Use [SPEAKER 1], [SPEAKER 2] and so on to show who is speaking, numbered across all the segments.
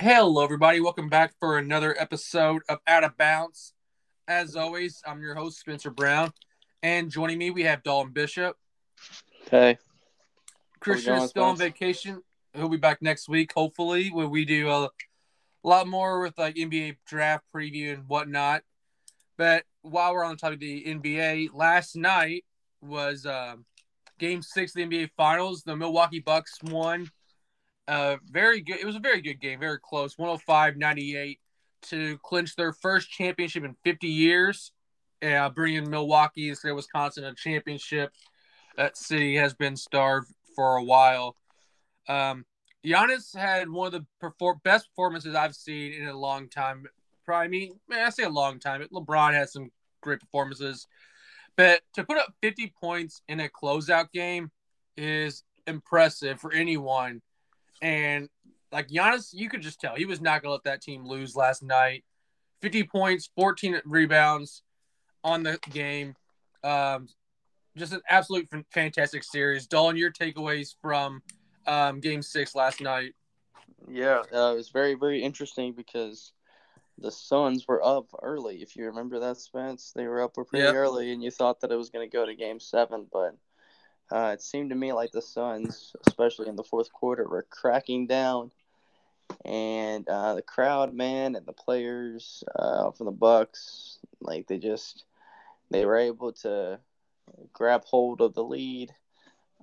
[SPEAKER 1] Hello, everybody. Welcome back for another episode of Out of Bounds. As always, I'm your host, Spencer Brown. And joining me, we have Dalton Bishop.
[SPEAKER 2] Hey.
[SPEAKER 1] Christian is still on vacation. He'll be back next week, hopefully, when we do a lot more with like NBA draft preview and whatnot. But while we're on the topic of the NBA, last night was uh, game six of the NBA Finals. The Milwaukee Bucks won uh, very good. It was a very good game, very close. 105-98 to clinch their first championship in 50 years, uh, bringing Milwaukee instead of Wisconsin a championship. That city has been starved for a while. Um, Giannis had one of the perform- best performances I've seen in a long time. Probably, I mean, man, I say a long time. LeBron had some great performances, but to put up 50 points in a closeout game is impressive for anyone. And like Giannis, you could just tell he was not going to let that team lose last night. 50 points, 14 rebounds on the game. Um, just an absolute fantastic series. Dalton, your takeaways from um, game six last night?
[SPEAKER 2] Yeah, uh, it was very, very interesting because the Suns were up early. If you remember that, Spence, they were up pretty yep. early, and you thought that it was going to go to game seven, but uh, it seemed to me like the Suns, especially in the fourth quarter, were cracking down, and uh, the crowd, man, and the players uh, from the Bucks, like they just they were able to grab hold of the lead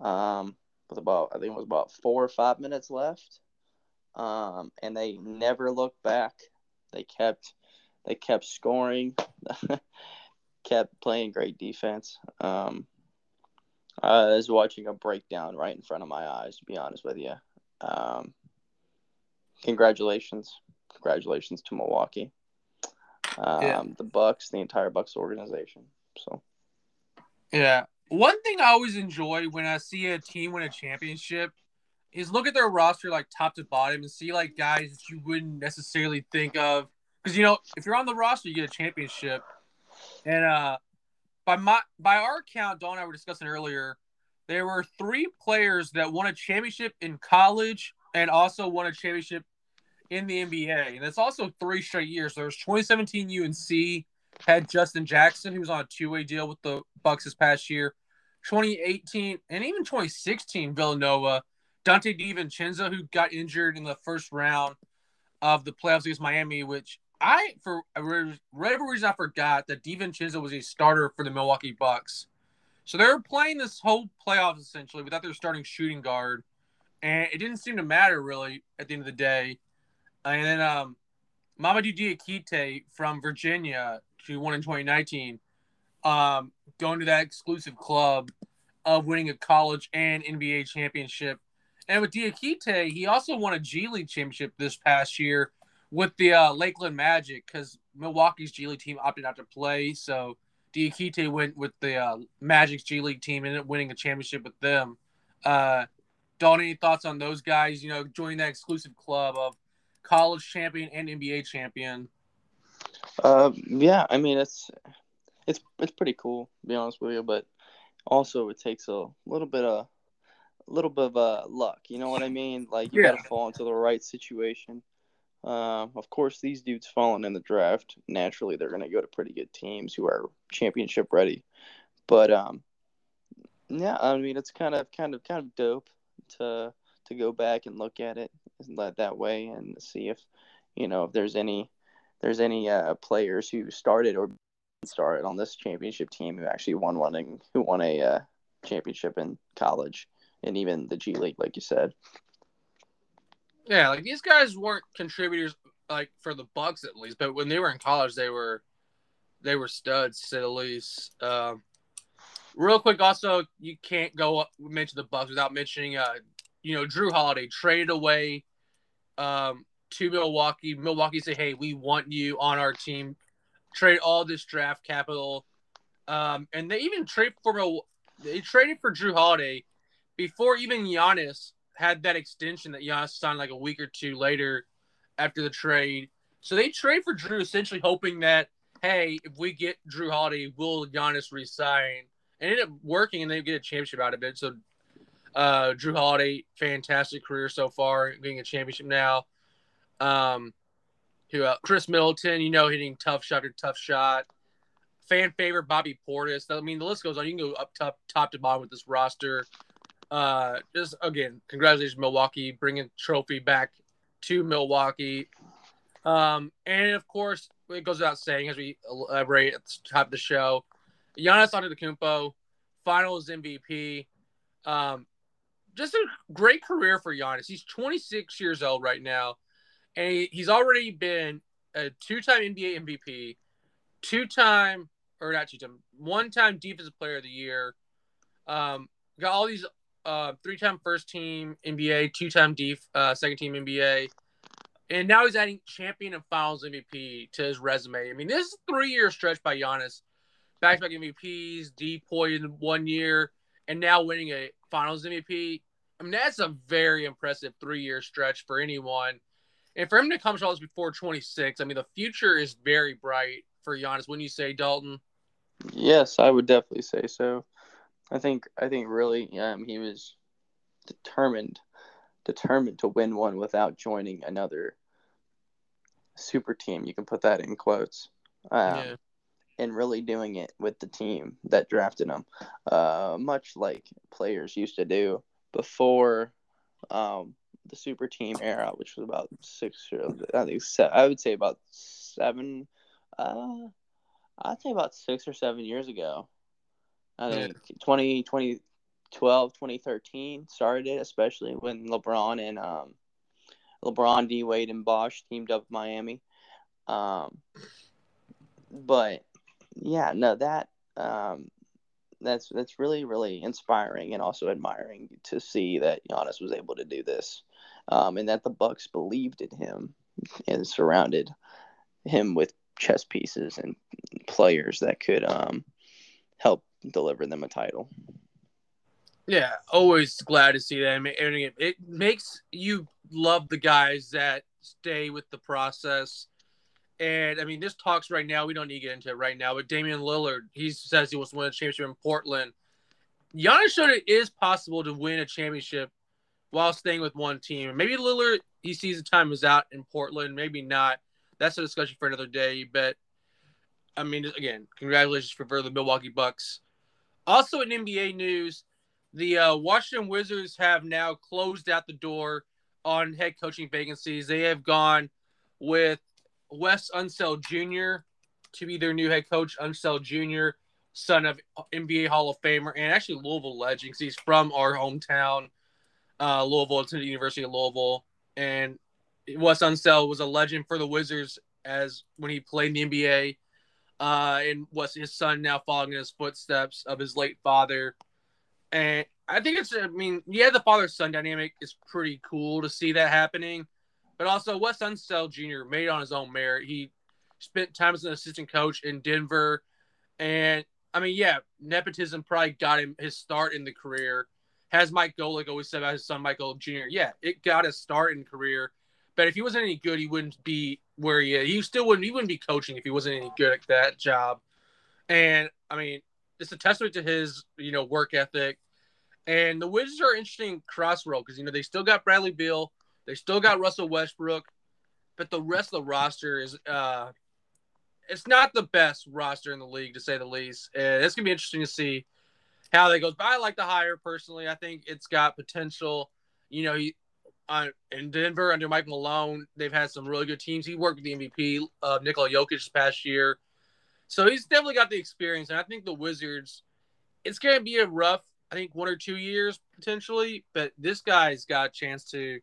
[SPEAKER 2] um, with about I think it was about four or five minutes left, um, and they never looked back. They kept they kept scoring, kept playing great defense. Um, I was watching a breakdown right in front of my eyes. To be honest with you, um, congratulations, congratulations to Milwaukee, um, yeah. the Bucks, the entire Bucks organization. So,
[SPEAKER 1] yeah, one thing I always enjoy when I see a team win a championship is look at their roster like top to bottom and see like guys that you wouldn't necessarily think of because you know if you're on the roster you get a championship and uh by my by our count, Don and I were discussing earlier, there were three players that won a championship in college and also won a championship in the NBA. And it's also three straight years. There was 2017 UNC had Justin Jackson, who was on a two-way deal with the Bucks this past year. 2018 and even 2016 Villanova, Donte DiVincenzo, who got injured in the first round of the playoffs against Miami, which I for whatever reason I forgot that DiVincenzo was a starter for the Milwaukee Bucks. So they were playing this whole playoffs essentially without their starting shooting guard, and it didn't seem to matter really at the end of the day. And then um, Mamadou Diakite from Virginia, who won in 2019, um, going to that exclusive club of winning a college and NBA championship. And with Diakite, he also won a G League championship this past year with the uh, Lakeland Magic because Milwaukee's G League team opted out to play. So Diakite went with the uh, Magic's G League team and ended up winning a championship with them. Uh, Don, any thoughts on those guys? You know, joining that exclusive club of college champion and NBA champion.
[SPEAKER 2] Uh, yeah, I mean it's it's it's pretty cool, to be honest with you, but also it takes a little bit of a little bit of uh, luck. You know what I mean? Like you yeah. got to fall into the right situation. Uh, of course, these dudes falling in the draft, naturally, they're going to go to pretty good teams who are championship ready. But um, yeah, I mean, it's kind of kind of kind of dope to to go back and look at it that that way and see if you know if there's any there's any uh, players who started or started on this championship team who actually won one who won a uh, championship in college and even the G League, like you said.
[SPEAKER 1] Yeah, like these guys weren't contributors like for the Bucks at least, but when they were in college, they were they were studs to say the least. Um, real quick, also you can't go up, mention the Bucks without mentioning, uh, you know, Jrue Holiday traded away um, to Milwaukee. Milwaukee say, "Hey, we want you on our team." Trade all this draft capital, um, and they even trade for they traded for Jrue Holiday before even Giannis had that extension that Giannis signed like a week or two later after the trade. So they trade for Jrue essentially hoping that, hey, if we get Jrue Holiday, will Giannis resign? And it ended up working and they get a championship out of it. So uh, Jrue Holiday, fantastic career so far, getting a championship now. Um, who Khris Middleton, you know, hitting tough shot or tough shot. Fan favorite Bobby Portis. I mean, the list goes on. You can go up top, top to bottom with this roster. Uh, just again, congratulations, Milwaukee, bringing trophy back to Milwaukee. Um, and of course, it goes without saying as we elaborate at the top of the show, Giannis Antetokounmpo, Finals MVP. Um, just a great career for Giannis. He's 26 years old right now, and he, he's already been a two-time NBA MVP, two-time or not two-time, one-time Defensive Player of the Year. Um, got all these uh, three-time first-team NBA, two-time def, uh, second-team NBA, and now he's adding champion and Finals MVP to his resume. I mean, this is three-year stretch by Giannis, back-to-back MVPs, DPOY in one year, and now winning a Finals MVP. I mean, that's a very impressive three-year stretch for anyone. And for him to come to us before 26, I mean, the future is very bright for Giannis. Wouldn't you say, Dalton?
[SPEAKER 2] Yes, I would definitely say so. I think I think really um, he was determined determined to win one without joining another super team. You can put that in quotes. Um, yeah. And really doing it with the team that drafted him, uh, much like players used to do before um, the super team era, which was about six, I think seven, I would say about seven, uh, I'd say about six or seven years ago. I think yeah. 20, 2012, 2013 started it, especially when LeBron and um, LeBron, D Wade, and Bosh teamed up Miami. Um, but yeah, no, that um, that's that's really really inspiring and also admiring to see that Giannis was able to do this, um, and that the Bucks believed in him and surrounded him with chess pieces and players that could um, help deliver them a title.
[SPEAKER 1] Yeah, always glad to see that. it, it makes you love the guys that stay with the process. And I mean, this talks right now. We don't need to get into it right now. But Damian Lillard, he says he wants to win a championship in Portland. Giannis showed it is possible to win a championship while staying with one team. Maybe Lillard, he sees the time is out in Portland. Maybe not. That's a discussion for another day. But I mean, again, congratulations for the Milwaukee Bucks. Also, in NBA news, the uh, Washington Wizards have now closed out the door on head coaching vacancies. They have gone with Wes Unseld Jr. to be their new head coach. Unseld Jr., son of NBA Hall of Famer and actually Louisville legend he's from our hometown, uh, Louisville. It's the University of Louisville. And Wes Unseld was a legend for the Wizards as when he played in the NBA. Uh, and was his son now following in his footsteps of his late father. And I think it's, I mean, yeah, the father son dynamic is pretty cool to see that happening. But also, Wes Unseld Jr. made on his own merit. He spent time as an assistant coach in Denver. And I mean, yeah, nepotism probably got him his start in the career. Has Mike Golic always said about his son Michael Jr.? Yeah, it got his start in career. But if he wasn't any good, he wouldn't be where he. He still wouldn't. He wouldn't be coaching if he wasn't any good at that job. And I mean, it's a testament to his you know work ethic and the Wizards are interesting crossroad because you know they still got Bradley Beal, they still got Russell Westbrook, but the rest of the roster is uh it's not the best roster in the league to say the least. And it's gonna be interesting to see how that goes. But I like the hire personally. I think it's got potential. You know, he on in Denver under Mike Malone, they've had some really good teams. He worked with the MVP, uh, Nikola Jokic this past year, so he's definitely got the experience. And I think the Wizards, it's gonna be a rough I think one or two years potentially, but this guy's got a chance to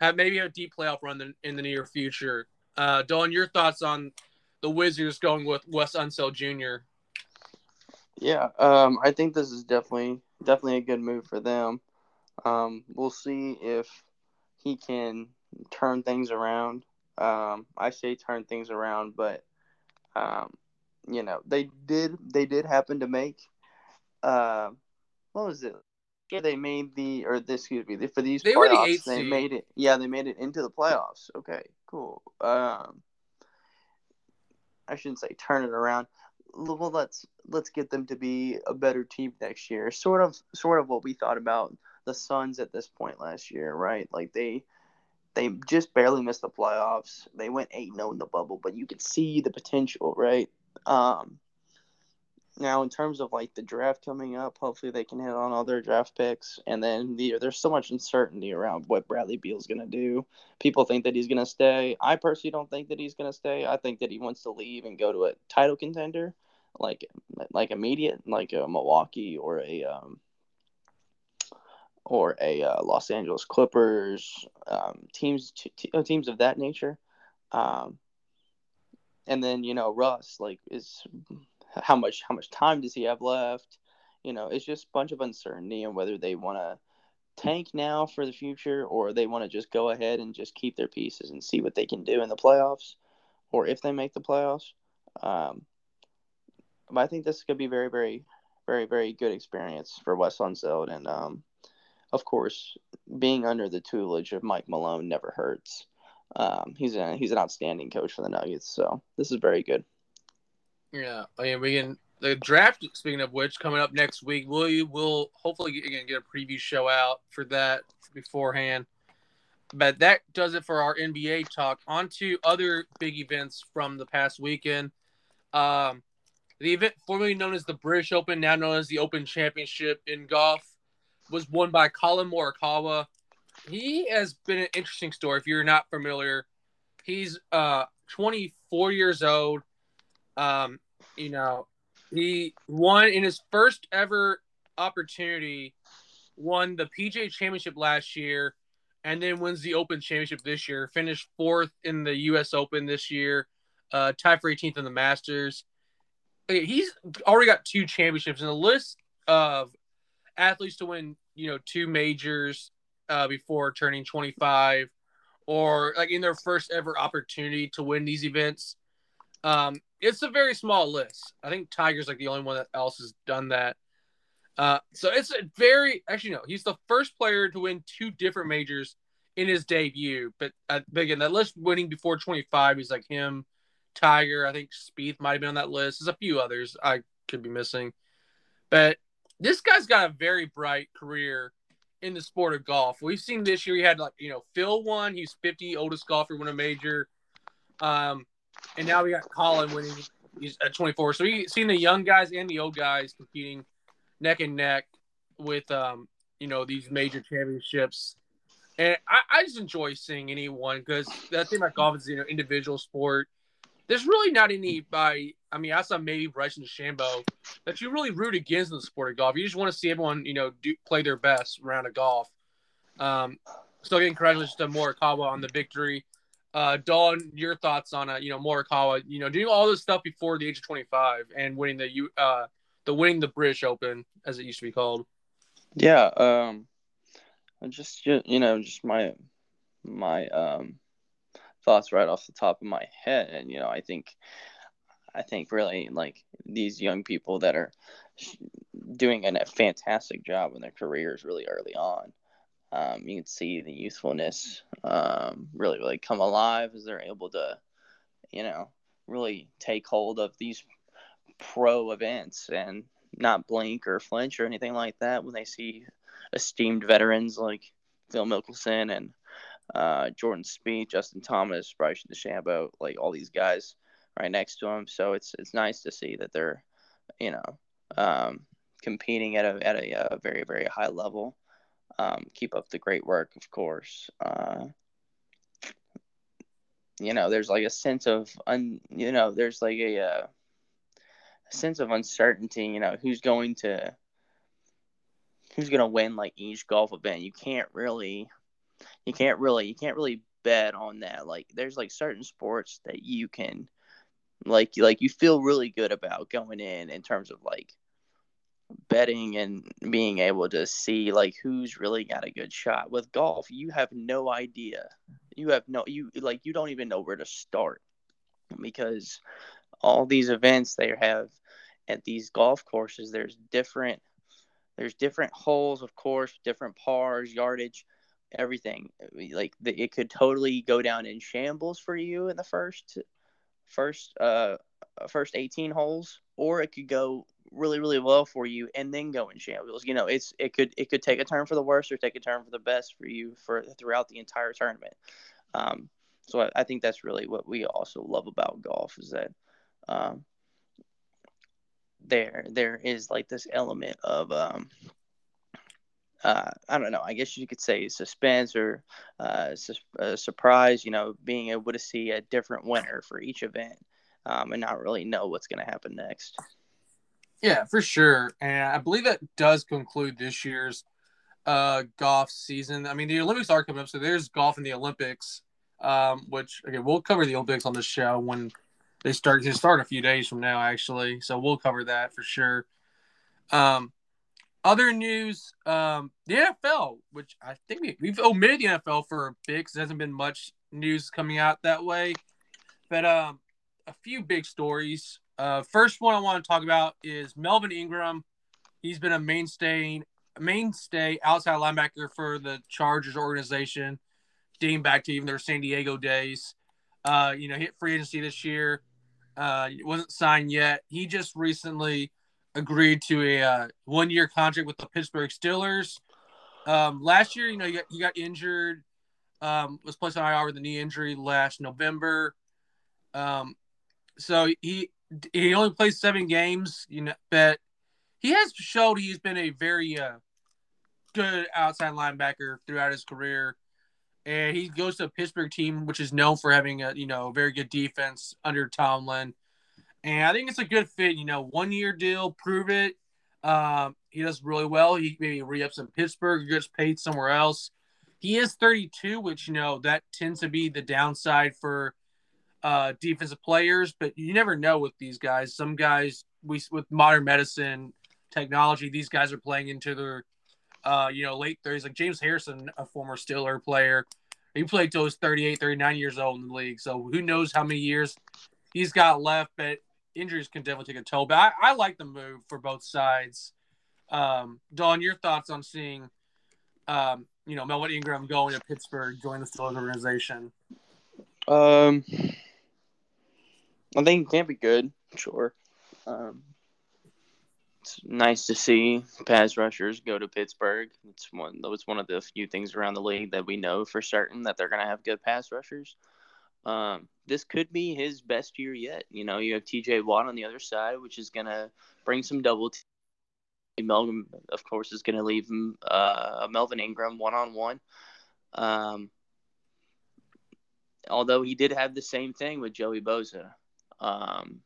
[SPEAKER 1] have maybe a deep playoff run in the near future. Uh, Don, your thoughts on the Wizards going with Wes Unseld Jr.
[SPEAKER 2] Yeah, um, I think this is definitely definitely a good move for them. Um, we'll see if he can turn things around. Um, I say turn things around, but um, you know they did they did happen to make uh, what was it? Yeah, they made the or this excuse me for these they playoffs. The they made it. Yeah, they made it into the playoffs. Okay, cool. Um, I shouldn't say turn it around. Well, let's let's get them to be a better team next year. Sort of, sort of what we thought about the Suns at this point last year, right? Like they they just barely missed the playoffs. They went 8 0 in the bubble, but you could see the potential, right? Um, now, in terms of like the draft coming up, hopefully they can hit on all their draft picks. And then the, there's so much uncertainty around what Bradley Beal's going to do. People think that he's going to stay. I personally don't think that he's going to stay. I think that he wants to leave and go to a title contender, like like immediate, like a Milwaukee or a um, or a uh, Los Angeles Clippers, um, teams t- uh, teams of that nature. Um, and then you know Russ, like is how much how much time does he have left? You know, it's just a bunch of uncertainty on whether they want to tank now for the future or they want to just go ahead and just keep their pieces and see what they can do in the playoffs or if they make the playoffs. Um, but I think this could be very, very, very, very good experience for Wes Unseld. And um, of course, being under the tutelage of Mike Malone never hurts. Um, he's a, he's an outstanding coach for the Nuggets, so this is very good.
[SPEAKER 1] Yeah, I mean, we can the draft. Speaking of which, coming up next week, we'll will hopefully get, get a preview show out for that beforehand. But that does it for our NBA talk. On to other big events from the past weekend. Um, the event formerly known as the British Open, now known as the Open Championship in golf, was won by Collin Morikawa. He has been an interesting story. If you're not familiar, he's uh 24 years old. Um, you know, he won in his first ever opportunity, won the PGA Championship last year, and then wins the Open Championship this year. Finished fourth in the U.S. Open this year, uh, tied for 18th in the Masters. He's already got two championships in the list of athletes to win, you know, two majors uh, before turning 25, or like in their first ever opportunity to win these events. Um, it's a very small list. I think Tiger's like the only one that else has done that. Uh, so it's a very actually no, he's the first player to win two different majors in his debut. But, uh, but again, that list winning before 25 is like him, Tiger. I think Spieth might have been on that list. There's a few others I could be missing, but this guy's got a very bright career in the sport of golf. We've seen this year he had like you know Phil won. He's 50 oldest golfer win a major. Um, and now we got Collin winning. He's at 24. So we've seen the young guys and the old guys competing neck and neck with um, you know, these major championships. And I, I just enjoy seeing anyone because that thing about golf is you know individual sport. There's really not any by I mean outside maybe Bryson DeChambeau that you really root against in the sport of golf. You just want to see everyone you know do play their best round of golf. Um, so again, congratulations to Morikawa on the victory. Uh, Dawn, your thoughts on uh, you know Morikawa, you know, doing all this stuff before the age of 25 and winning the you uh the winning the British Open as it used to be called.
[SPEAKER 2] Yeah, um, just you know, just my my um thoughts right off the top of my head, and you know, I think I think really like these young people that are doing a fantastic job in their careers really early on. Um, you can see the youthfulness um, really, really come alive as they're able to, you know, really take hold of these pro events and not blink or flinch or anything like that when they see esteemed veterans like Phil Mickelson and uh, Jordan Spieth, Justin Thomas, Bryson DeChambeau, like all these guys right next to them. So it's it's nice to see that they're, you know, um, competing at a at a, a very very high level. Um, keep up the great work, of course. Uh, you know, there's like a sense of, un, you know, there's like a, uh, a sense of uncertainty. You know, who's going to, who's going to win like each golf event. You can't really, you can't really, you can't really bet on that. Like, there's like certain sports that you can, like, like you feel really good about going in in terms of like betting and being able to see like who's really got a good shot. With golf you have no idea. You have no you like you don't even know where to start because all these events they have at these golf courses there's different there's different holes of course different pars yardage everything. Like it could totally go down in shambles for you in the first first uh first 18 holes or it could go really really well for you and then go in shambles. You know, it's it could it could take a turn for the worst or take a turn for the best for you for throughout the entire tournament. Um, so I, I think that's really what we also love about golf is that um, there there is like this element of um, uh, I don't know. I guess you could say suspense or uh, su- surprise. You know, being able to see a different winner for each event um, and not really know what's going to happen next.
[SPEAKER 1] Yeah, for sure. And I believe that does conclude this year's uh, golf season. I mean, the Olympics are coming up, so there's golf in the Olympics, um, which okay, we'll cover the Olympics on the show when they start. They start a few days from now, actually. So we'll cover that for sure. Um, other news, um, the NFL, which I think we, we've omitted the NFL for a bit because there hasn't been much news coming out that way. But um, a few big stories. Uh, first one I want to talk about is Melvin Ingram. He's been a mainstay, mainstay outside linebacker for the Chargers organization, dating back to even their San Diego days. Uh, you know, hit free agency this year. Uh, wasn't signed yet. He just recently agreed to a uh, one-year contract with the Pittsburgh Steelers. Um, last year, you know, he got, he got injured. Um, was placed on IR with a knee injury last November. Um, so he he only plays seven games, you know, but he has showed he's been a very uh, good outside linebacker throughout his career. And he goes to a Pittsburgh team, which is known for having a you know very good defense under Tomlin. And I think it's a good fit. You know, one year deal, prove it. Um, he does really well. He maybe re ups in Pittsburgh, gets paid somewhere else. He is 32, which you know that tends to be the downside for uh, defensive players, but you never know with these guys. Some guys, we with modern medicine technology, these guys are playing into their, uh, you know, late 30s. Like James Harrison, a former Steeler player, he played till he was 38, 39 years old in the league. So who knows how many years he's got left, but injuries can definitely take a toll. But I, I like the move for both sides. Um, Don, your thoughts on seeing, um, you know, Melvin Ingram going to Pittsburgh, join the Steelers organization?
[SPEAKER 2] Um, I think it can't be good, sure. Um, it's nice to see pass rushers go to Pittsburgh. It's one that was one of the few things around the league that we know for certain that they're going to have good pass rushers. Um, this could be his best year yet. You know, you have T.J. Watt on the other side, which is going to bring some double. T- Melvin, of course, is going to leave uh, Melvin Ingram one on one. Although he did have the same thing with Joey Bosa um,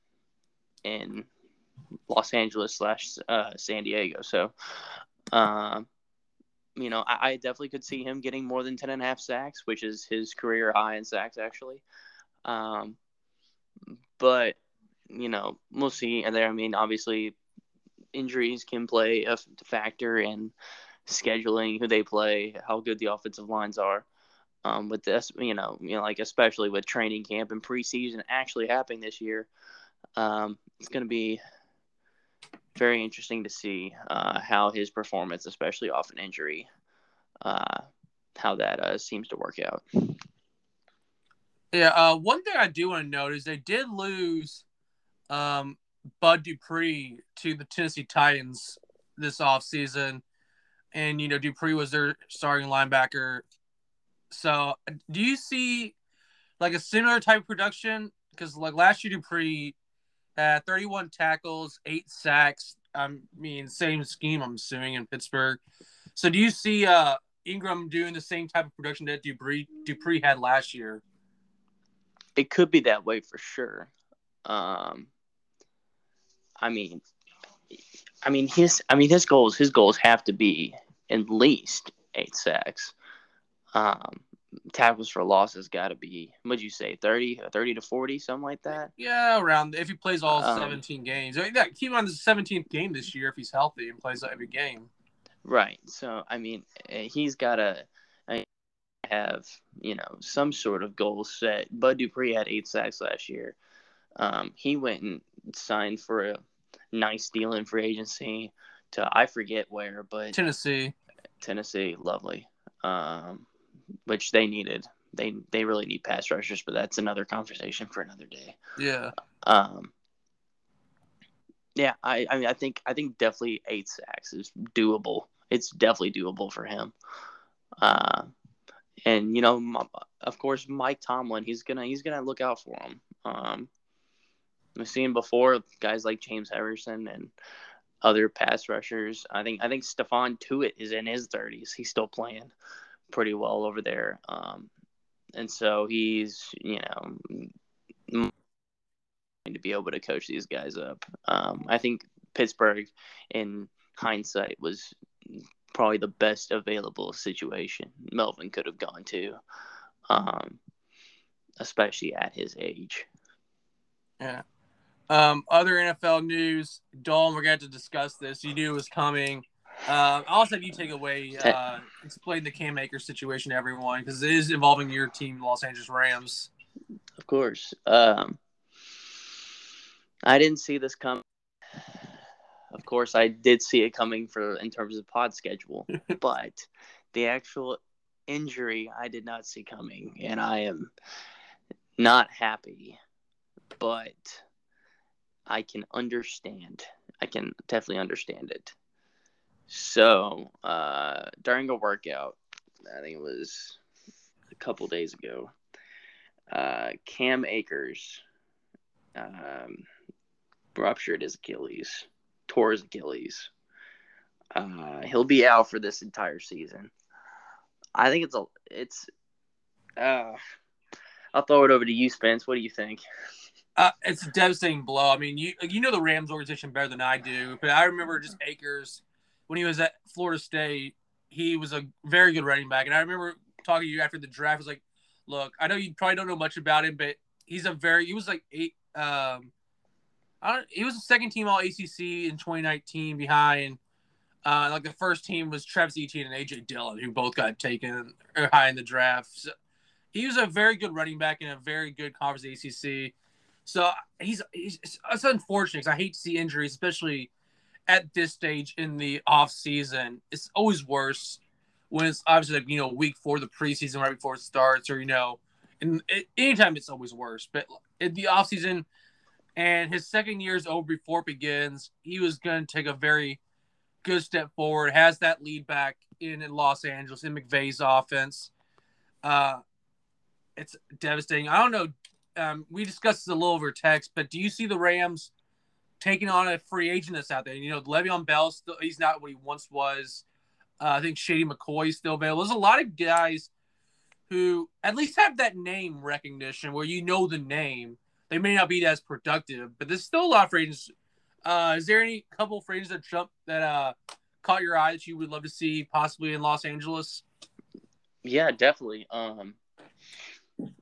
[SPEAKER 2] in Los Angeles slash uh, San Diego. So, um, you know, I, I, definitely could see him getting more than 10 and a half sacks, which is his career high in sacks, actually. Um, but, you know, we'll see. And there, I mean, obviously, injuries can play a factor in scheduling who they play, how good the offensive lines are um, with this, you know, you know, like especially with training camp and preseason actually happening this year, um, it's going to be very interesting to see uh, how his performance, especially off an injury, uh, how that uh, seems to work out.
[SPEAKER 1] Yeah, uh, one thing I do want to note is they did lose um, Bud Dupree to the Tennessee Titans this offseason. And, you know, Dupree was their starting linebacker so, do you see like a similar type of production? Because like last year, Dupree had 31 tackles, eight sacks. I mean, same scheme. I'm assuming in Pittsburgh. So, do you see uh, Ingram doing the same type of production that Dupree Dupree had last year?
[SPEAKER 2] It could be that way for sure. Um, I mean, I mean his I mean his goals his goals have to be at least eight sacks. Um, tackles for loss has got to be, what'd you say, 30, 30 to 40, something like that?
[SPEAKER 1] Yeah, around if he plays all um, 17 games. I mean, yeah, keep on the 17th game this year if he's healthy and plays every game.
[SPEAKER 2] Right. So, I mean, eh, he's got to have, you know, some sort of goal set. Bud Dupree had eight sacks last year. Um, he went and signed for a nice deal in free agency to, I forget where, but
[SPEAKER 1] Tennessee.
[SPEAKER 2] Tennessee, lovely. Um, which they needed. They they really need pass rushers, but that's another conversation for another day.
[SPEAKER 1] Yeah.
[SPEAKER 2] Um. Yeah, I, I mean, I think I think definitely eight sacks is doable. It's definitely doable for him. Uh, and you know, of course, Mike Tomlin, he's gonna he's gonna look out for him. Um, we've seen before guys like James Harrison and other pass rushers. I think I think Stephon Tuitt is in his thirties. He's still playing pretty well over there. Um, and so he's you know to be able to coach these guys up. Um, I think Pittsburgh, in hindsight, was probably the best available situation Melvin could have gone to, um, especially at his age.
[SPEAKER 1] Yeah. Um, other NFL news, Dalton, we're going to, to discuss this. You knew it was coming. Uh, I'll also have you take away, uh, explain the Cam Akers situation to everyone because it is involving your team, Los Angeles Rams.
[SPEAKER 2] Of course. Um, I didn't see this coming. Of course, I did see it coming for in terms of pod schedule, but the actual injury I did not see coming, and I am not happy. But I can understand. I can definitely understand it. So uh, during a workout, I think it was a couple days ago, uh, Cam Akers um, ruptured his Achilles, tore his Achilles. Uh, he'll be out for this entire season. I think it's a it's. Uh, I'll throw it over to you, Spence. What do you think?
[SPEAKER 1] Uh, it's a devastating blow. I mean, you you know the Rams organization better than I do, but I remember just Akers when he was at Florida State. He was a very good running back, and I remember talking to you after the draft. I was like, "Look, I know you probably don't know much about him, but he's a very he was like eight. Um, I don't, he was a second team All ACC in 2019 behind. Uh, like the first team was Travis Etienne and AJ Dillon, who both got taken high in the draft. So he was a very good running back in a very good conference ACC. So he's, he's it's unfortunate because I hate to see injuries, especially at this stage in the off season. It's always worse when it's obviously like, you know week four the preseason right before it starts, or you know, and it, anytime it's always worse. But in the off season, and his second year is over before it begins. He was going to take a very good step forward. Has that lead back in, in Los Angeles in McVay's offense. Uh, it's devastating. I don't know. Um, we discussed this a little over text, but do you see the Rams taking on a free agent that's out there? You know, Le'Veon Bell, still, he's not what he once was. Uh, I think Shady McCoy is still available. There's a lot of guys who at least have that name recognition where you know the name they may not be as productive, but there's still a lot of free agents. Uh, is there any couple free agents that jump that uh, caught your eye that you would love to see possibly in Los Angeles?
[SPEAKER 2] Yeah, definitely. Um,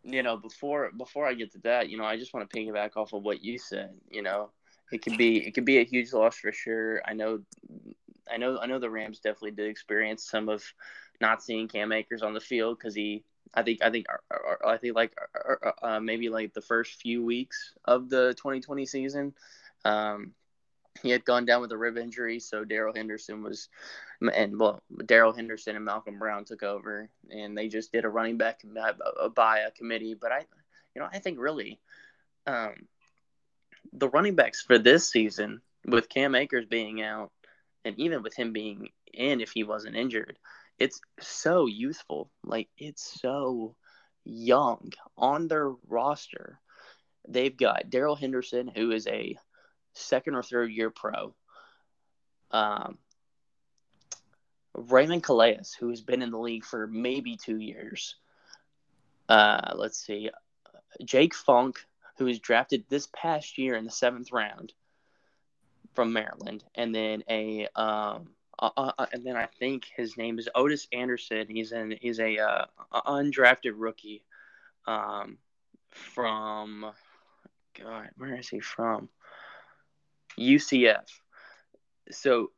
[SPEAKER 2] you know, before before I get to that, you know, I just want to piggyback off of what you said. You know, it could be it could be a huge loss for sure. I know, I know, I know the Rams definitely did experience some of not seeing Cam Akers on the field because he I think I think I think like uh, maybe like the first few weeks of the 2020 season, um, he had gone down with a rib injury. So Darrell Henderson was, and well, Darrell Henderson and Malcolm Brown took over, and they just did a running back by a committee. But I, you know, I think really, um, the running backs for this season with Cam Akers being out, and even with him being in if he wasn't injured it's so youthful. Like it's so young on their roster. They've got Darrell Henderson, who is a second or third year pro. Um, Raymond Calais, who has been in the league for maybe two years. Uh, let's see, Jake Funk, who was drafted this past year in the seventh round from Maryland, and then a um, uh, uh, uh, and then I think his name is Otis Anderson. He's an he's a uh, undrafted rookie um, from God, where is he from? UCF. So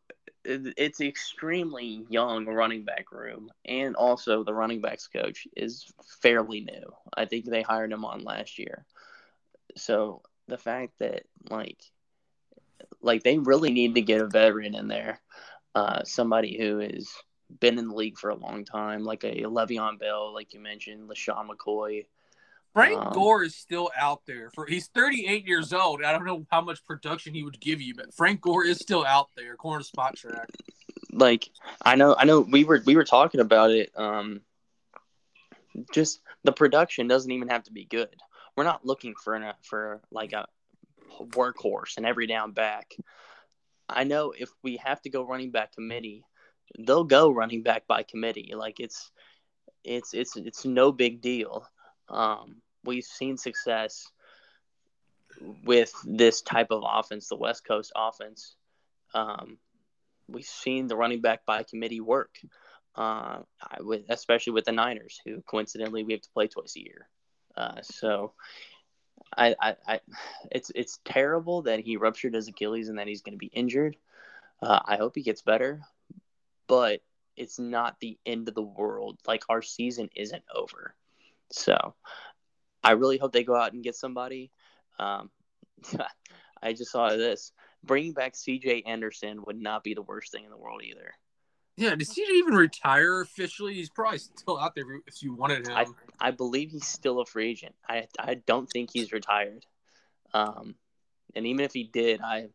[SPEAKER 2] it's extremely young running back room, and also the running backs coach is fairly new. I think they hired him on last year. So the fact that like like they really need to get a veteran in there uh, somebody who has been in the league for a long time, like a Le'Veon Bell, like you mentioned, LeSean McCoy,
[SPEAKER 1] Frank um, Gore is still out there. For he's 38 years old. I don't know how much production he would give you, but Frank Gore is still out there, corner to Spotrac.
[SPEAKER 2] Like I know, I know we were we were talking about it. Um, just the production doesn't even have to be good. We're not looking for an, for like a workhorse and every down back. I know if we have to go running back committee, they'll go running back by committee. Like it's it's it's it's no big deal. Um, we've seen success with this type of offense, the West Coast offense. Um, we've seen the running back by committee work, uh, with, especially with the Niners, who coincidentally we have to play twice a year. Uh, so, I, I, I, it's it's terrible that he ruptured his Achilles and that he's going to be injured. Uh, I hope he gets better, but it's not the end of the world. Like our season isn't over. So I really hope they go out and get somebody. Um, I just saw this. Bringing back CJ Anderson would not be the worst thing in the world either.
[SPEAKER 1] Yeah, did he even retire officially? He's probably still out there if you wanted him.
[SPEAKER 2] I, I believe he's still a free agent. I I don't think he's retired. Um, and even if he did, I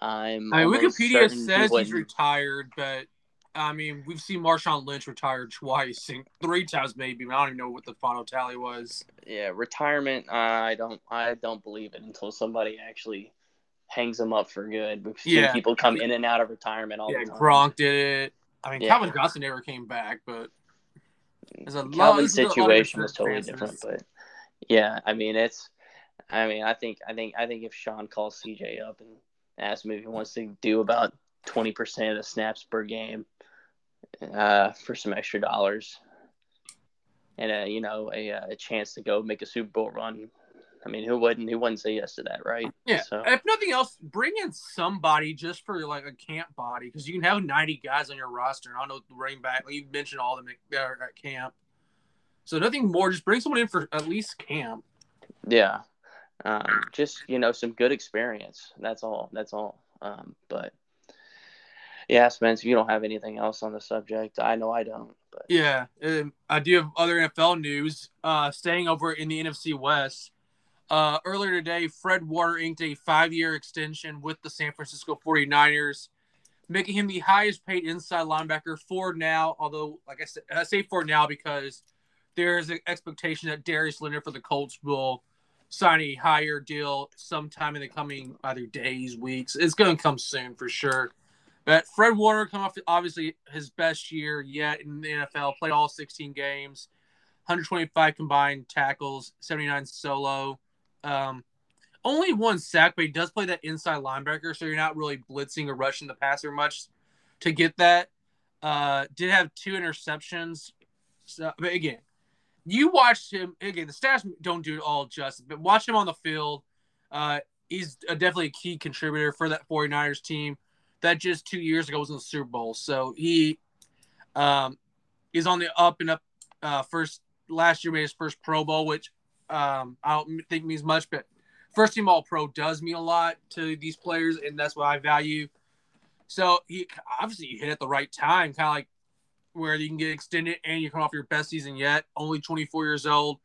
[SPEAKER 2] I'm.
[SPEAKER 1] I mean, Wikipedia says he he's retired, but I mean, we've seen Marshawn Lynch retire twice, and three times maybe. I don't even know what the final tally was.
[SPEAKER 2] Yeah, retirement. I don't. I don't believe it until somebody actually hangs him up for good. We've seen yeah. people come in and out of retirement all
[SPEAKER 1] yeah,
[SPEAKER 2] the time.
[SPEAKER 1] Yeah, Gronk did it. I mean, yeah. Calvin Johnson never came back, but
[SPEAKER 2] Calvin's situation was totally different. But yeah, I mean, it's. I mean, I think, I think, I think if Sean calls CJ up and asks him if he wants to do about twenty percent of the snaps per game, uh, for some extra dollars and a you know a, a chance to go make a Super Bowl run. I mean, who wouldn't who wouldn't say yes to that, right?
[SPEAKER 1] Yeah. So. If nothing else, bring in somebody just for like a camp body because you can have ninety guys on your roster. And I know the running back. Like you mentioned all of them at camp. So nothing more. Just bring someone in for at least camp.
[SPEAKER 2] Yeah. Um, just you know some good experience. That's all. That's all. Um, but yeah, Spence, if you don't have anything else on the subject, I know I don't. But
[SPEAKER 1] yeah, um, I do have other NFL news. Uh, staying over in the NFC West. Uh, earlier today, Fred Warner inked a five-year extension with the San Francisco 49ers, making him the highest paid inside linebacker for now. Although, like I said, I say for now because there is an expectation that Darius Leonard for the Colts will sign a higher deal sometime in the coming either days, weeks. It's going to come soon for sure. But Fred Warner come off obviously his best year yet in the NFL. Played all 16 games, 125 combined tackles, 79 solo. Um, only one sack, but he does play that inside linebacker, so you're not really blitzing or rushing the passer much to get that. Uh, did have two interceptions. So, but again, you watched him again. The stats don't do it all justice, but watch him on the field. Uh, he's a, definitely a key contributor for that 49ers team that just two years ago was in the Super Bowl. So he um, is on the up and up. Uh, first last year made his first Pro Bowl, which um, I don't think means much, but first team All Pro does mean a lot to these players, and that's what I value. So he obviously hit at the right time, kind of like where you can get extended and you come off your best season yet. Only 24 years old.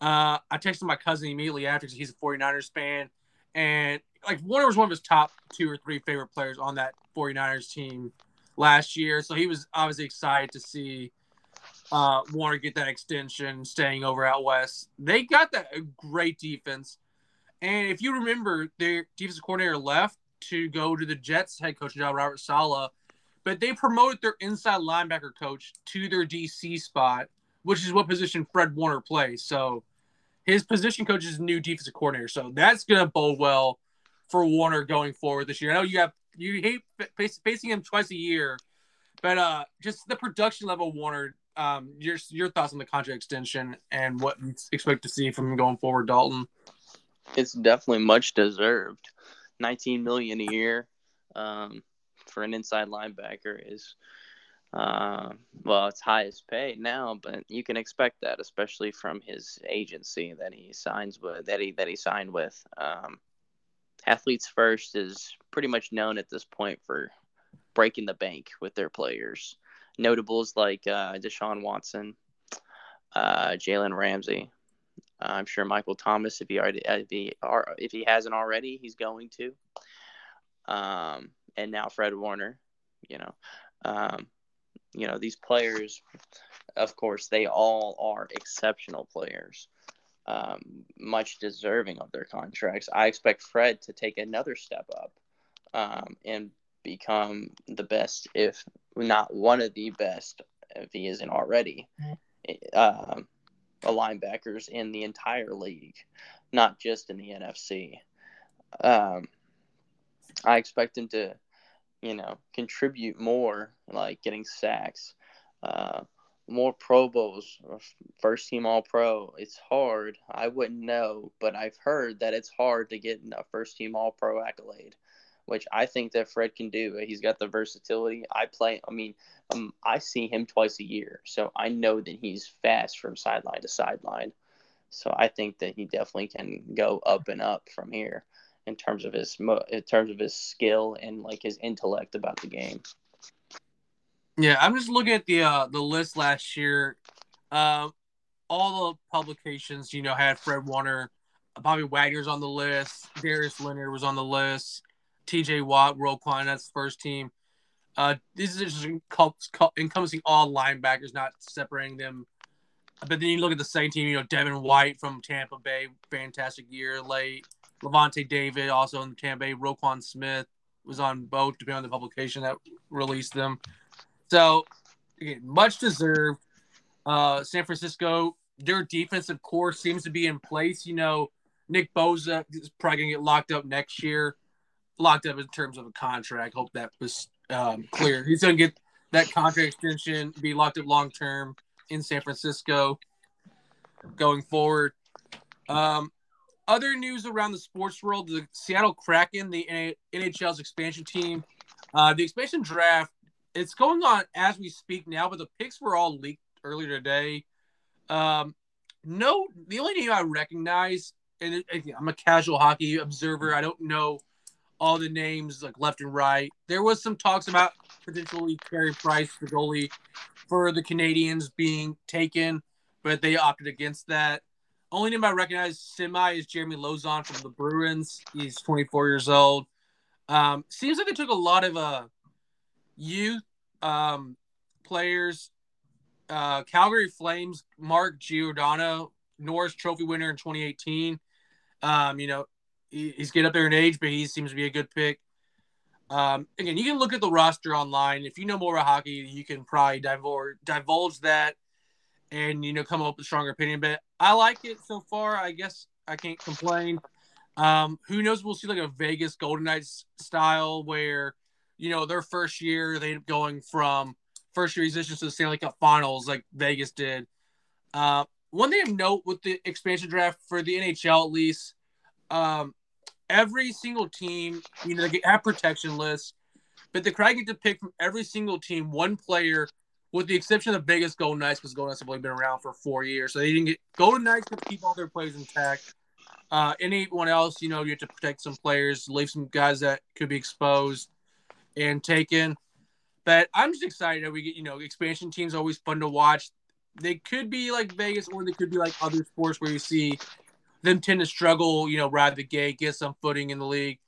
[SPEAKER 1] Uh, I texted my cousin immediately after because he's a 49ers fan, and like Warner was one of his top two or three favorite players on that 49ers team last year. So he was obviously excited to see uh, Warner get that extension, staying over out west. They got that great defense. And if you remember, their defensive coordinator left to go to the Jets head coach job, Robert Saleh, but they promoted their inside linebacker coach to their DC spot, which is what position Fred Warner plays. So his position coach is new defensive coordinator. So that's going to bode well for Warner going forward this year. I know you have you hate facing him twice a year, but uh, just the production level Warner. Um, your your thoughts on the contract extension and what you expect to see from him going forward, Dalton?
[SPEAKER 2] It's definitely much deserved. Nineteen million a year um, for an inside linebacker is uh, well, it's highest paid now, but you can expect that, especially from his agency that he signs with, that he that he signed with. Um, Athletes First is pretty much known at this point for breaking the bank with their players. Notables like uh, Deshaun Watson, uh, Jalen Ramsey. Uh, I'm sure Michael Thomas, if he already if he, if he hasn't already, he's going to. Um, and now Fred Warner, you know, um, you know these players. Of course, they all are exceptional players, um, much deserving of their contracts. I expect Fred to take another step up um, and become the best, if not one of the best, if he isn't already. Um, a linebackers in the entire league, not just in the NFC. Um, I expect him to, you know, contribute more, like getting sacks, uh, more Pro Bowls, first team All Pro. It's hard. I wouldn't know, but I've heard that it's hard to get a first team All Pro accolade, which I think that Fred can do. He's got the versatility. I play. I mean, um, I see him twice a year, so I know that he's fast from sideline to sideline. So I think that he definitely can go up and up from here in terms of his in terms of his skill and like his intellect about the game.
[SPEAKER 1] Yeah, I'm just looking at the uh, the list last year. Um, all the publications, you know, had Fred Warner, Bobby Wagner's on the list, Darius Leonard was on the list, T.J. Watt, Roquan, that's the first team. Uh, this is just encompassing all linebackers, not separating them. But then you look at the second team, you know, Devin White from Tampa Bay, fantastic year late. Lavonte David, also in Tampa Bay. Roquan Smith was on both, depending on the publication that released them. So, again, much deserved. Uh, San Francisco, their defensive core seems to be in place. You know, Nick Bosa is probably going to get locked up next year. Locked up in terms of a contract. Hope that was um, clear. He's going to get that contract extension, be locked up long term in San Francisco going forward. Um, other news around the sports world: the Seattle Kraken, the NHL's expansion team, uh, the expansion draft. It's going on as we speak now, but the picks were all leaked earlier today. Um, no, the only name I recognize, and I'm a casual hockey observer. I don't know all the names like left and right. There was some talks about potentially Carey Price, the goalie, for the Canadiens, being taken, but they opted against that. Only name I recognize semi is Jeremy Lauzon from the Bruins. He's 24 years old. Um, seems like they took a lot of uh, youth um, players. Uh, Calgary Flames, Mark Giordano, Norris Trophy winner in 2018. Um, you know, he, he's getting up there in age, but he seems to be a good pick. Um, again, you can look at the roster online. If you know more about hockey, you can probably divulge, divulge that and you know come up with a stronger opinion. But I like it so far. I guess I can't complain. Um, who knows? We'll see like a Vegas Golden Knights style where you know their first year they end up going from first year musicians to the Stanley Cup Finals like Vegas did. Uh, one thing of note with the expansion draft for the NHL at least, um, every single team you know they have protection lists, but the Kraken get to pick from every single team one player with the exception of Vegas Golden Knights, because Golden Knights have only been around for four years, so they didn't get Golden Knights to keep all their players intact. Uh, anyone else, you know, you have to protect some players, leave some guys that could be exposed and taken. But I'm just excited that we get, you know, expansion teams always fun to watch. They could be like Vegas, or they could be like other sports where you see them tend to struggle, you know, ride the gate, get some footing in the league.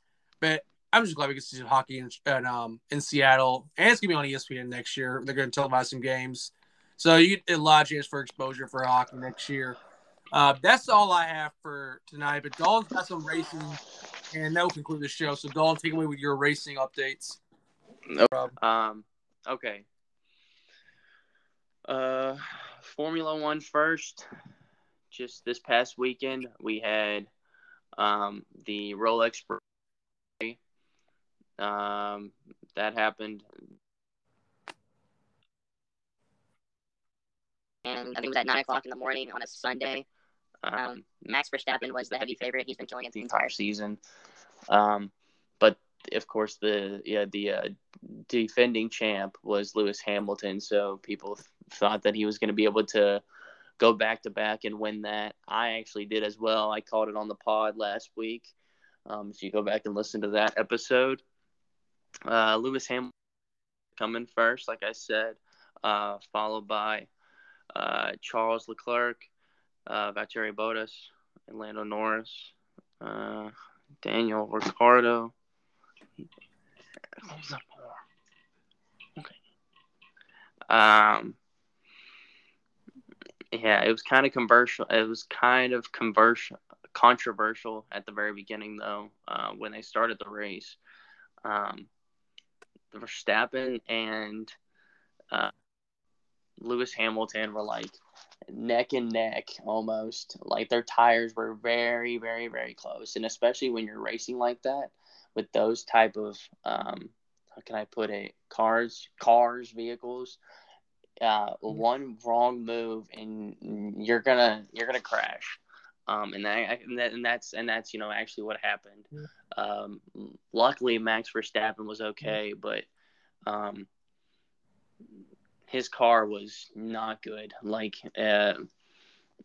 [SPEAKER 1] But I'm just glad we to see hockey in, in, um, in Seattle, and it's gonna be on ESPN next year. They're gonna televise some games, so you get a lot of chance for exposure for hockey next year. Uh, that's all I have for tonight. But Dalton's got some racing, and that will conclude the show. So Dalton, take away with your racing updates.
[SPEAKER 2] No problem. Um, okay. Uh, Formula One first. Just this past weekend, we had um, the Rolex um, that happened.
[SPEAKER 3] And I think it was at 9 o'clock in the morning on a Sunday. Um, Max Verstappen was the heavy favorite. He's been killing it the entire season.
[SPEAKER 2] Um, but of course, the yeah the uh, defending champ was Lewis Hamilton. So people th- thought that he was going to be able to go back to back and win that. I actually did as well. I called it on the pod last week. Um, if you go back and listen to that episode, uh, Lewis Hamilton coming first, like I said, uh, followed by uh, Charles Leclerc, uh, Valtteri Bottas, and Lando Norris, uh, Daniel Ricciardo. Okay. Um. Yeah, it was kind of controversial. It was kind of controversial, controversial at the very beginning, though, uh, when they started the race. Um, Verstappen and uh, Lewis Hamilton were like neck and neck almost. Like their tires were very, very, very close, and especially when you're racing like that with those type of um, how can I put it? Cars, cars, vehicles. Uh, one wrong move and you're gonna you're gonna crash. Um, and that, and that and that's and that's you know actually what happened. Um, luckily, Max Verstappen was okay, but um, his car was not good. Like uh,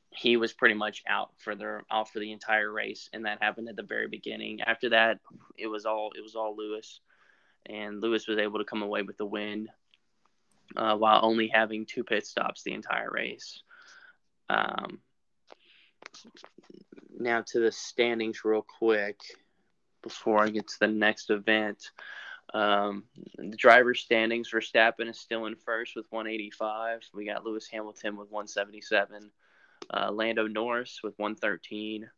[SPEAKER 2] he was pretty much out for the out for the entire race, and that happened at the very beginning. After that, it was all it was all Lewis, and Lewis was able to come away with the win uh, while only having two pit stops the entire race. Um, now to the standings real quick before I get to the next event. Um, the driver standings, Verstappen is still in first with 185. We got Lewis Hamilton with 177. Uh, Lando Norris with 113.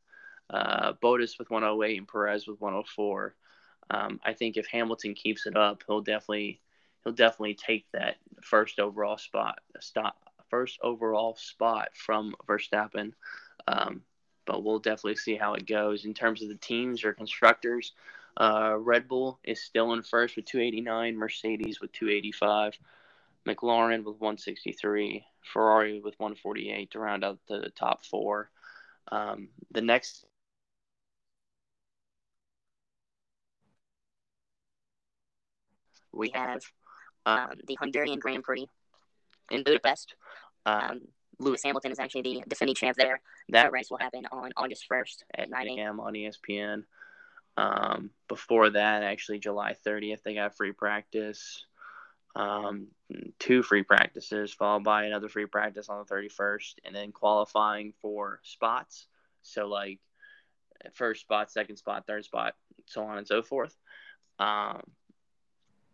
[SPEAKER 2] Uh, with 108 and Perez with 104. Um, I think if Hamilton keeps it up, he'll definitely he'll definitely take that first overall spot stop first overall spot from Verstappen. Um, but we'll definitely see how it goes in terms of the teams or constructors. Uh, Red Bull is still in first with 289, Mercedes with 285, McLaren with 163, Ferrari with 148 to round out the top four. Um, the next
[SPEAKER 3] we have um, the Hungarian Grand Prix in Budapest. Um, Lewis Hamilton is actually the defending champ there. That race will happen on August 1st at 9 a.m.
[SPEAKER 2] on ESPN. Um, before that, actually, July 30th, they got free practice. Um, two free practices, followed by another free practice on the 31st, and then qualifying for spots. So, like, first spot, second spot, third spot, so on and so forth. Um,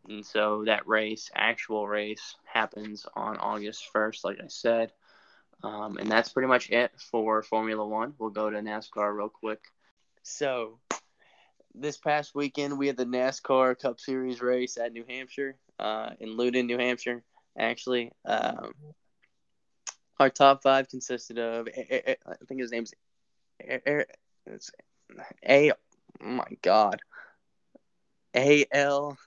[SPEAKER 2] and so that race, actual race, happens on August 1st, like I said. Um, and that's pretty much it for Formula One. We'll go to NASCAR real quick. So, this past weekend, we had the NASCAR Cup Series race at New Hampshire, uh, in Loudon, New Hampshire, actually. Um, our top five consisted of, I think his name's it's A. Oh my God. A L.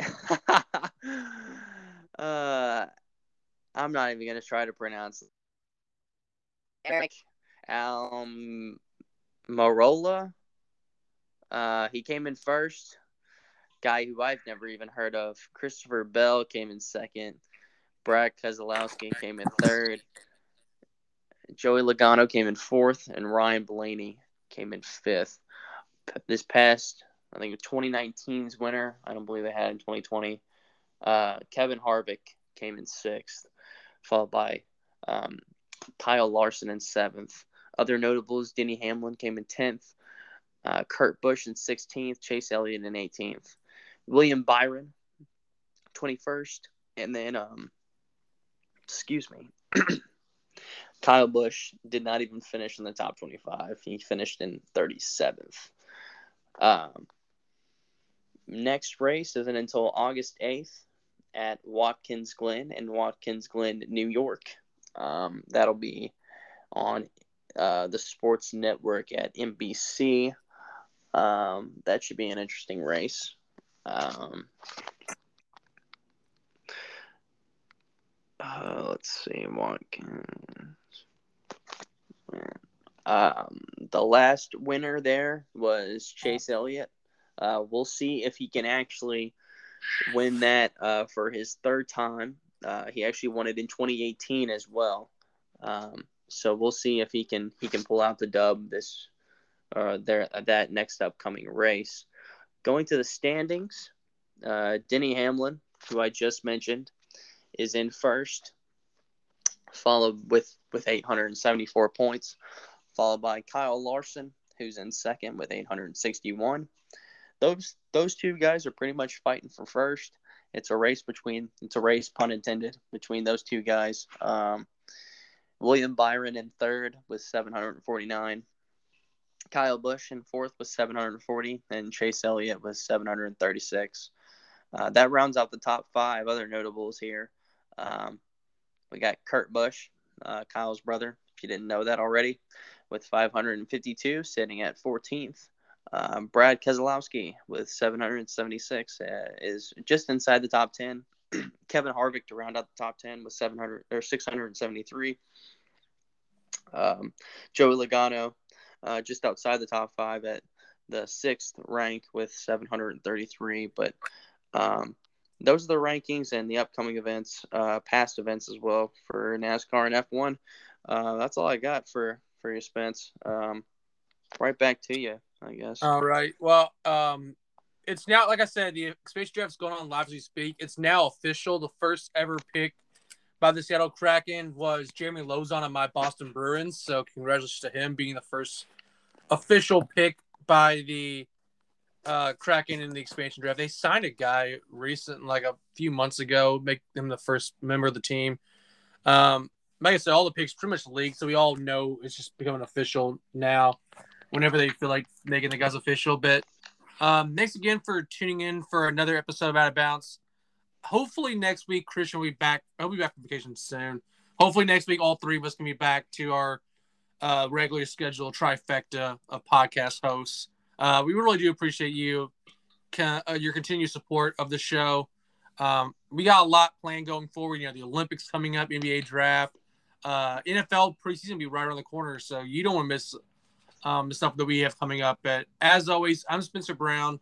[SPEAKER 2] uh, I'm not even gonna try to pronounce
[SPEAKER 3] Aric
[SPEAKER 2] um Uh, he came in first. Guy who I've never even heard of. Christopher Bell came in second. Brad Keselowski came in third. Joey Logano came in fourth, and Ryan Blaney came in fifth. This past, I think, 2019's winner. I don't believe they had in 2020. Uh, Kevin Harvick came in sixth followed by um, Kyle Larson in seventh. Other notables: Denny Hamlin came in tenth, uh, Kurt Busch in sixteenth, Chase Elliott in eighteenth, William Byron twenty first, and then um, excuse me, Kyle Busch did not even finish in the top twenty five. He finished in thirty seventh. Um, next race isn't until August eighth at Watkins Glen in Watkins Glen, New York. Um, that'll be on uh, the Sports Network at NBC. Um, that should be an interesting race. Um, uh, let's see, Watkins. Um, the last winner there was Chase Elliott. Uh, we'll see if he can actually win that uh, for his third time. Uh, he actually won it in 2018 as well. Um, so we'll see if he can he can pull out the dub this uh, there that next upcoming race. Going to the standings, uh, Denny Hamlin, who I just mentioned, is in first, followed with with 874 points, followed by Kyle Larson, who's in second with 861. Those those two guys are pretty much fighting for first. It's a race between it's a race, pun intended, between those two guys. Um, William Byron in third with 749. Kyle Busch in fourth with 740, and Chase Elliott with 736. Uh, that rounds out the top five. Other notables here. Um, we got Kurt Busch, uh, Kyle's brother, if you didn't know that already, with 552, sitting at 14th. Um, Brad Keselowski with 776 uh, is just inside the top 10. Kevin Harvick to round out the top 10 with 700 or 673. Um, Joey Logano uh, just outside the top five at the sixth rank with 733. But um, those are the rankings and the upcoming events, uh, past events as well for NASCAR and F1. Uh, that's all I got for for you, Spence. Um, right back to you, I guess.
[SPEAKER 1] All right. Well, um, it's now like I said, the space draft's going on live as we speak. It's now official. The first ever pick by the Seattle Kraken was Jeremy Lauzon of my Boston Bruins. So congratulations to him being the first official pick by the uh, Kraken in the expansion draft. They signed a guy recent, like a few months ago, make him the first member of the team. Um, like I said, all the picks pretty much leaked, so we all know it's just becoming official now. Whenever they feel like making the guys official, but um, thanks again for tuning in for another episode of Out of Bounds. Hopefully next week Christian will be back. I'll be back from vacation soon. Hopefully next week all three of us can be back to our uh, regular scheduled trifecta of podcast hosts. Uh, we really do appreciate you, uh, your continued support of the show. Um, we got a lot planned going forward. You know, the Olympics coming up, NBA draft, uh, NFL preseason be right around the corner, so you don't want to miss um, the stuff that we have coming up. But as always, I'm Spencer Brown.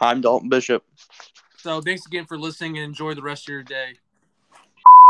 [SPEAKER 2] I'm Dalton Bishop.
[SPEAKER 1] So thanks again for listening and enjoy the rest of your day.